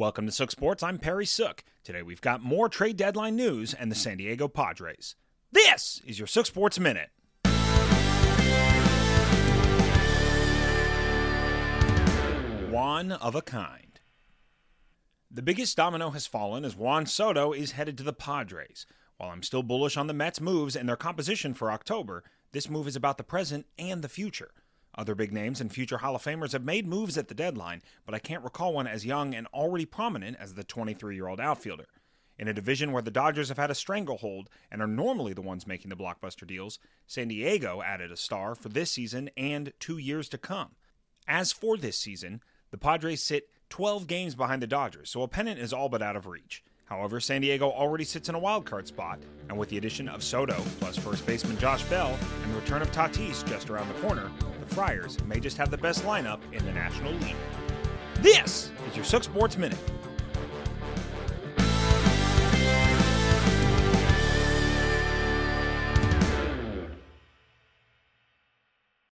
Welcome to Sook Sports. I'm Perry Sook. Today we've got more trade deadline news and the San Diego Padres. This is your Sook Sports Minute. One of a kind. The biggest domino has fallen as Juan Soto is headed to the Padres. While I'm still bullish on the Mets' moves and their composition for October, this move is about the present and the future. Other big names and future Hall of Famers have made moves at the deadline, but I can't recall one as young and already prominent as the 23 year old outfielder. In a division where the Dodgers have had a stranglehold and are normally the ones making the blockbuster deals, San Diego added a star for this season and two years to come. As for this season, the Padres sit 12 games behind the Dodgers, so a pennant is all but out of reach. However, San Diego already sits in a wild card spot, and with the addition of Soto, plus first baseman Josh Bell, and the return of Tatis just around the corner, Friars may just have the best lineup in the National League. This is your Sook Sports Minute.